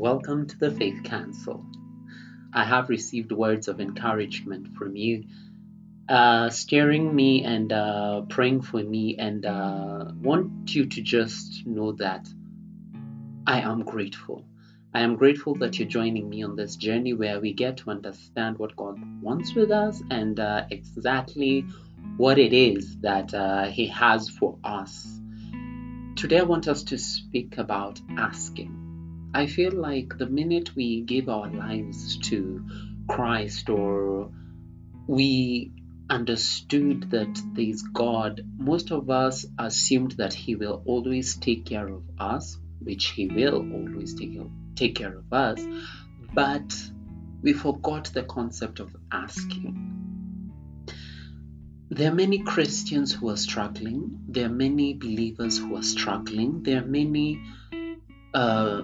Welcome to the Faith Counsel. I have received words of encouragement from you, uh, steering me and uh, praying for me, and uh, want you to just know that I am grateful. I am grateful that you're joining me on this journey where we get to understand what God wants with us and uh, exactly what it is that uh, He has for us. Today, I want us to speak about asking. I feel like the minute we give our lives to Christ or we understood that there's God, most of us assumed that He will always take care of us, which He will always take, take care of us, but we forgot the concept of asking. There are many Christians who are struggling. There are many believers who are struggling. There are many, uh,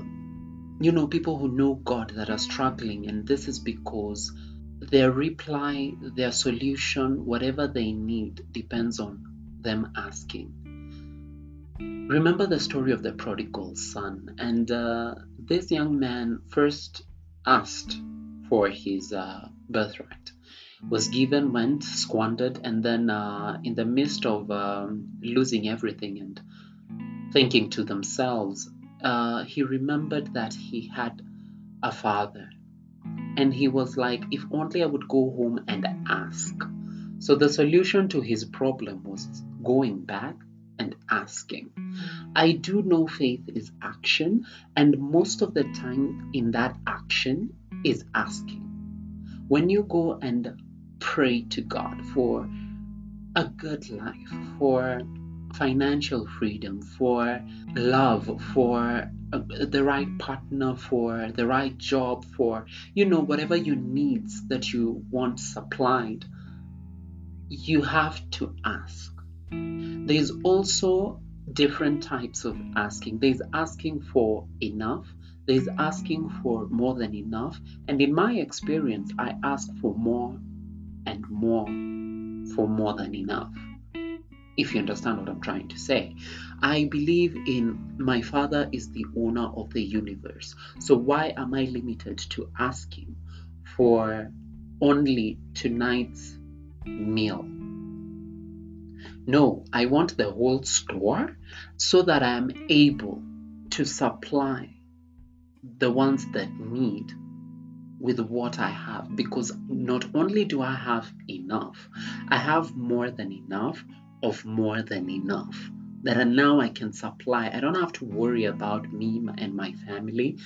you know, people who know God that are struggling. And this is because their reply, their solution, whatever they need, depends on them asking. Remember the story of the prodigal son. And uh, this young man first asked for his uh, birthright was given, went, squandered, and then uh, in the midst of um, losing everything and thinking to themselves, uh, he remembered that he had a father. And he was like, if only I would go home and ask. So the solution to his problem was going back and asking. I do know faith is action, and most of the time in that action is asking. When you go and pray to God for a good life, for financial freedom, for love, for uh, the right partner, for the right job, for you know whatever your needs that you want supplied, you have to ask. There's also different types of asking. There's asking for enough, there's asking for more than enough, and in my experience, I ask for more and more for more than enough. If you understand what I'm trying to say, I believe in my Father is the owner of the universe. So, why am I limited to asking for only tonight's meal? No, I want the whole store so that I am able to supply the ones that need with what I have because not only do I have enough, I have more than enough of more than enough that now I can supply. I don't have to worry about me and my family.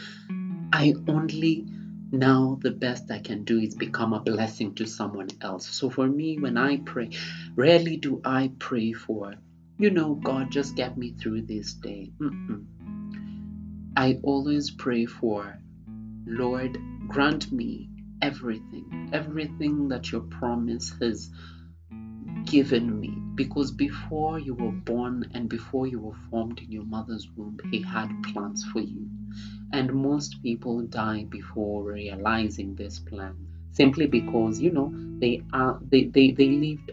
I only now the best I can do is become a blessing to someone else. So for me, when I pray, rarely do I pray for, you know, God, just get me through this day. Mm-mm. I always pray for, Lord, grant me everything, everything that your promise has given me. Because before you were born and before you were formed in your mother's womb, He had plans for you. And most people die before realizing this plan simply because you know they are they, they, they lived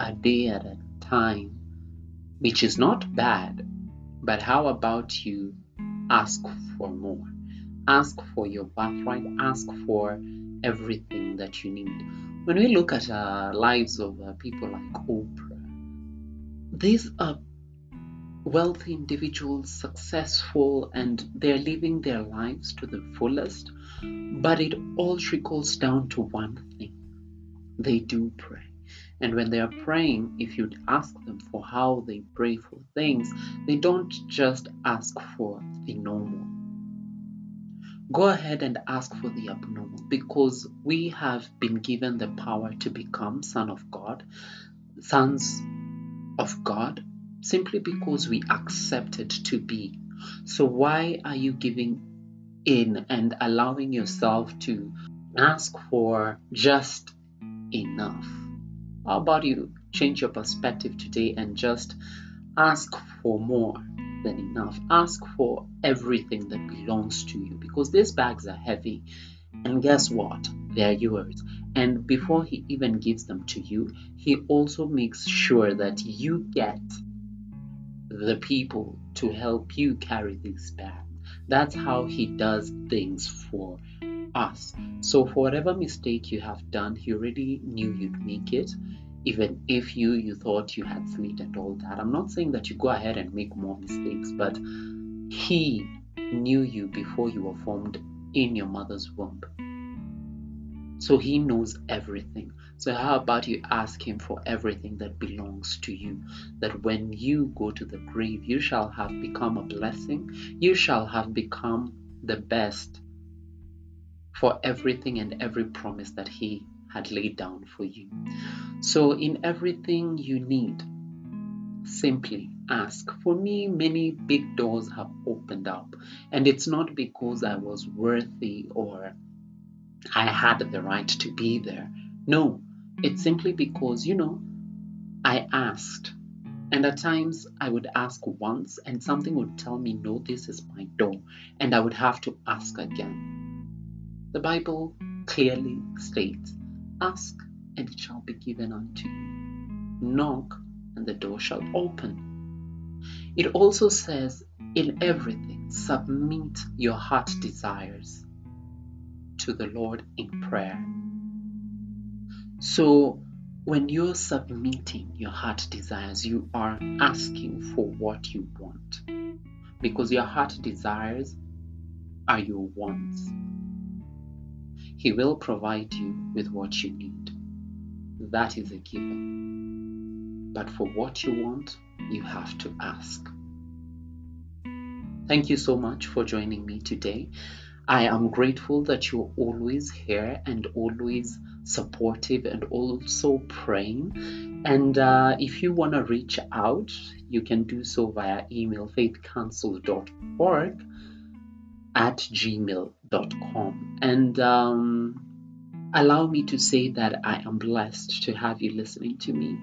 a day at a time which is not bad but how about you ask for more ask for your birthright, ask for everything that you need. When we look at uh, lives of uh, people like Oprah, these are wealthy individuals, successful, and they're living their lives to the fullest. But it all trickles down to one thing they do pray. And when they are praying, if you'd ask them for how they pray for things, they don't just ask for the normal go ahead and ask for the abnormal because we have been given the power to become son of God, sons of God, simply because we accepted to be. So why are you giving in and allowing yourself to ask for just enough? How about you change your perspective today and just ask for more? Than enough. Ask for everything that belongs to you because these bags are heavy. And guess what? They're yours. And before he even gives them to you, he also makes sure that you get the people to help you carry these bags. That's how He does things for us. So, for whatever mistake you have done, He already knew you'd make it. Even if you you thought you had slid and all that, I'm not saying that you go ahead and make more mistakes, but He knew you before you were formed in your mother's womb. So He knows everything. So, how about you ask Him for everything that belongs to you? That when you go to the grave, you shall have become a blessing, you shall have become the best for everything and every promise that He had laid down for you. So, in everything you need, simply ask. For me, many big doors have opened up, and it's not because I was worthy or I had the right to be there. No, it's simply because, you know, I asked. And at times I would ask once and something would tell me, no, this is my door. And I would have to ask again. The Bible clearly states, ask and it shall be given unto you. Knock and the door shall open. It also says, in everything, submit your heart desires to the Lord in prayer so, when you're submitting your heart desires, you are asking for what you want because your heart desires are your wants. He will provide you with what you need. That is a given. But for what you want, you have to ask. Thank you so much for joining me today. I am grateful that you're always here and always supportive and also praying. And uh, if you want to reach out, you can do so via email faithcounsel.org at gmail.com. And um, allow me to say that I am blessed to have you listening to me.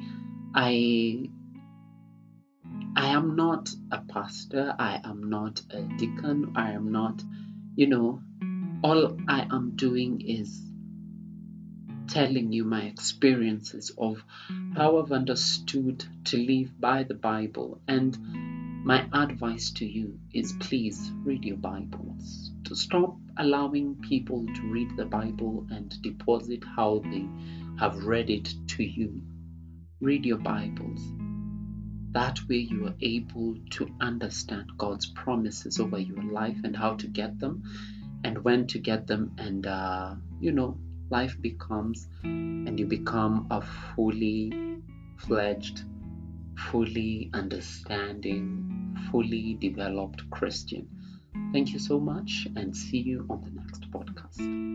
I I am not a pastor, I am not a deacon, I am not, you know, all I am doing is telling you my experiences of how I've understood to live by the Bible. And my advice to you is please read your Bibles. To stop allowing people to read the Bible and deposit how they have read it to you. Read your Bibles. That way, you are able to understand God's promises over your life and how to get them and when to get them, and uh, you know, life becomes and you become a fully fledged, fully understanding, fully developed Christian. Thank you so much and see you on the next podcast.